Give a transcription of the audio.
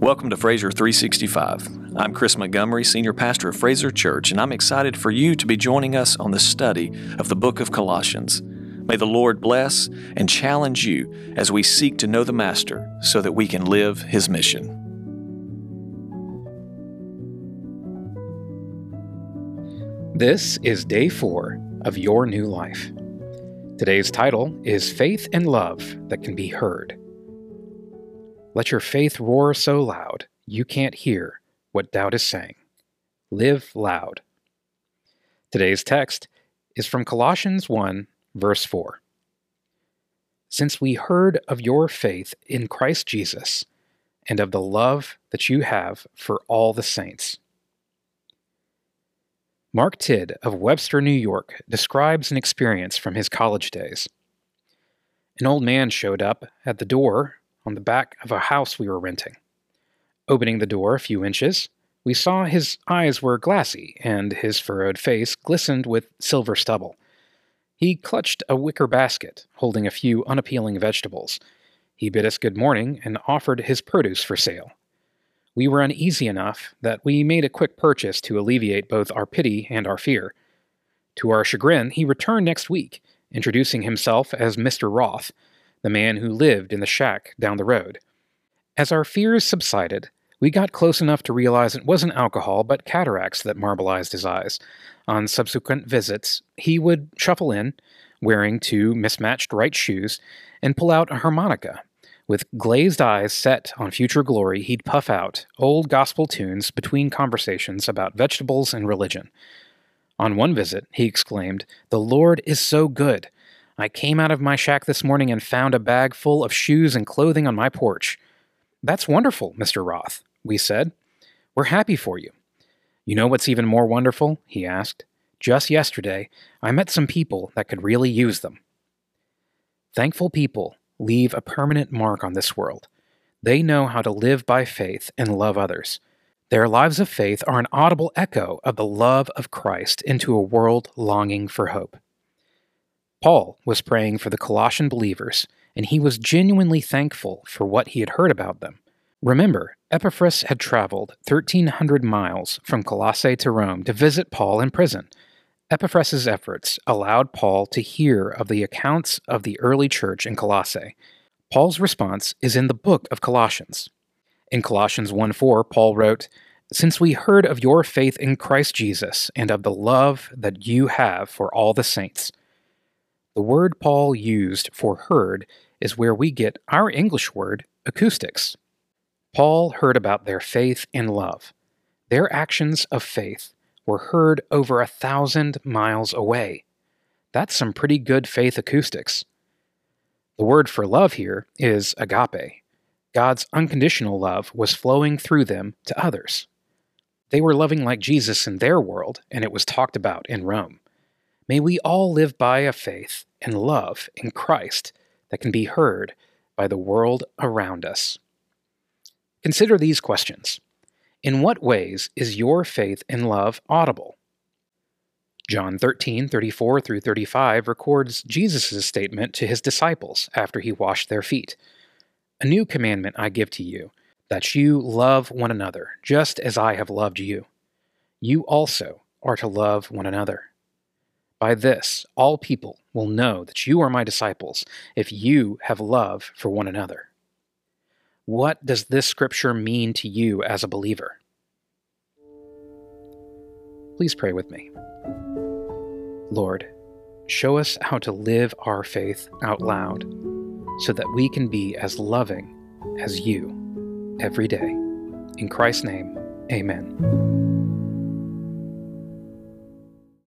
Welcome to Fraser 365. I'm Chris Montgomery, Senior Pastor of Fraser Church, and I'm excited for you to be joining us on the study of the book of Colossians. May the Lord bless and challenge you as we seek to know the Master so that we can live his mission. This is day four of Your New Life. Today's title is Faith and Love That Can Be Heard. Let your faith roar so loud you can't hear what doubt is saying. Live loud. Today's text is from Colossians 1, verse 4. Since we heard of your faith in Christ Jesus and of the love that you have for all the saints. Mark Tidd of Webster, New York, describes an experience from his college days. An old man showed up at the door on the back of a house we were renting. Opening the door a few inches, we saw his eyes were glassy and his furrowed face glistened with silver stubble. He clutched a wicker basket holding a few unappealing vegetables. He bid us good morning and offered his produce for sale. We were uneasy enough that we made a quick purchase to alleviate both our pity and our fear. To our chagrin, he returned next week, introducing himself as Mr. Roth, the man who lived in the shack down the road. As our fears subsided, we got close enough to realize it wasn't alcohol but cataracts that marbleized his eyes. On subsequent visits, he would shuffle in, wearing two mismatched right shoes, and pull out a harmonica. With glazed eyes set on future glory, he'd puff out old gospel tunes between conversations about vegetables and religion. On one visit, he exclaimed, The Lord is so good. I came out of my shack this morning and found a bag full of shoes and clothing on my porch. That's wonderful, Mr. Roth, we said. We're happy for you. You know what's even more wonderful? he asked. Just yesterday, I met some people that could really use them. Thankful people leave a permanent mark on this world. They know how to live by faith and love others. Their lives of faith are an audible echo of the love of Christ into a world longing for hope. Paul was praying for the Colossian believers, and he was genuinely thankful for what he had heard about them. Remember, Epaphras had traveled 1,300 miles from Colossae to Rome to visit Paul in prison. Epaphras' efforts allowed Paul to hear of the accounts of the early church in Colossae. Paul's response is in the book of Colossians. In Colossians 1 4, Paul wrote, Since we heard of your faith in Christ Jesus and of the love that you have for all the saints, the word Paul used for heard is where we get our English word acoustics. Paul heard about their faith and love. Their actions of faith were heard over a thousand miles away. That's some pretty good faith acoustics. The word for love here is agape. God's unconditional love was flowing through them to others. They were loving like Jesus in their world, and it was talked about in Rome. May we all live by a faith and love in Christ that can be heard by the world around us. Consider these questions. In what ways is your faith and love audible? John 13, 34 through 35 records Jesus' statement to his disciples after he washed their feet A new commandment I give to you, that you love one another, just as I have loved you. You also are to love one another. By this, all people will know that you are my disciples if you have love for one another. What does this scripture mean to you as a believer? Please pray with me. Lord, show us how to live our faith out loud so that we can be as loving as you every day. In Christ's name, amen.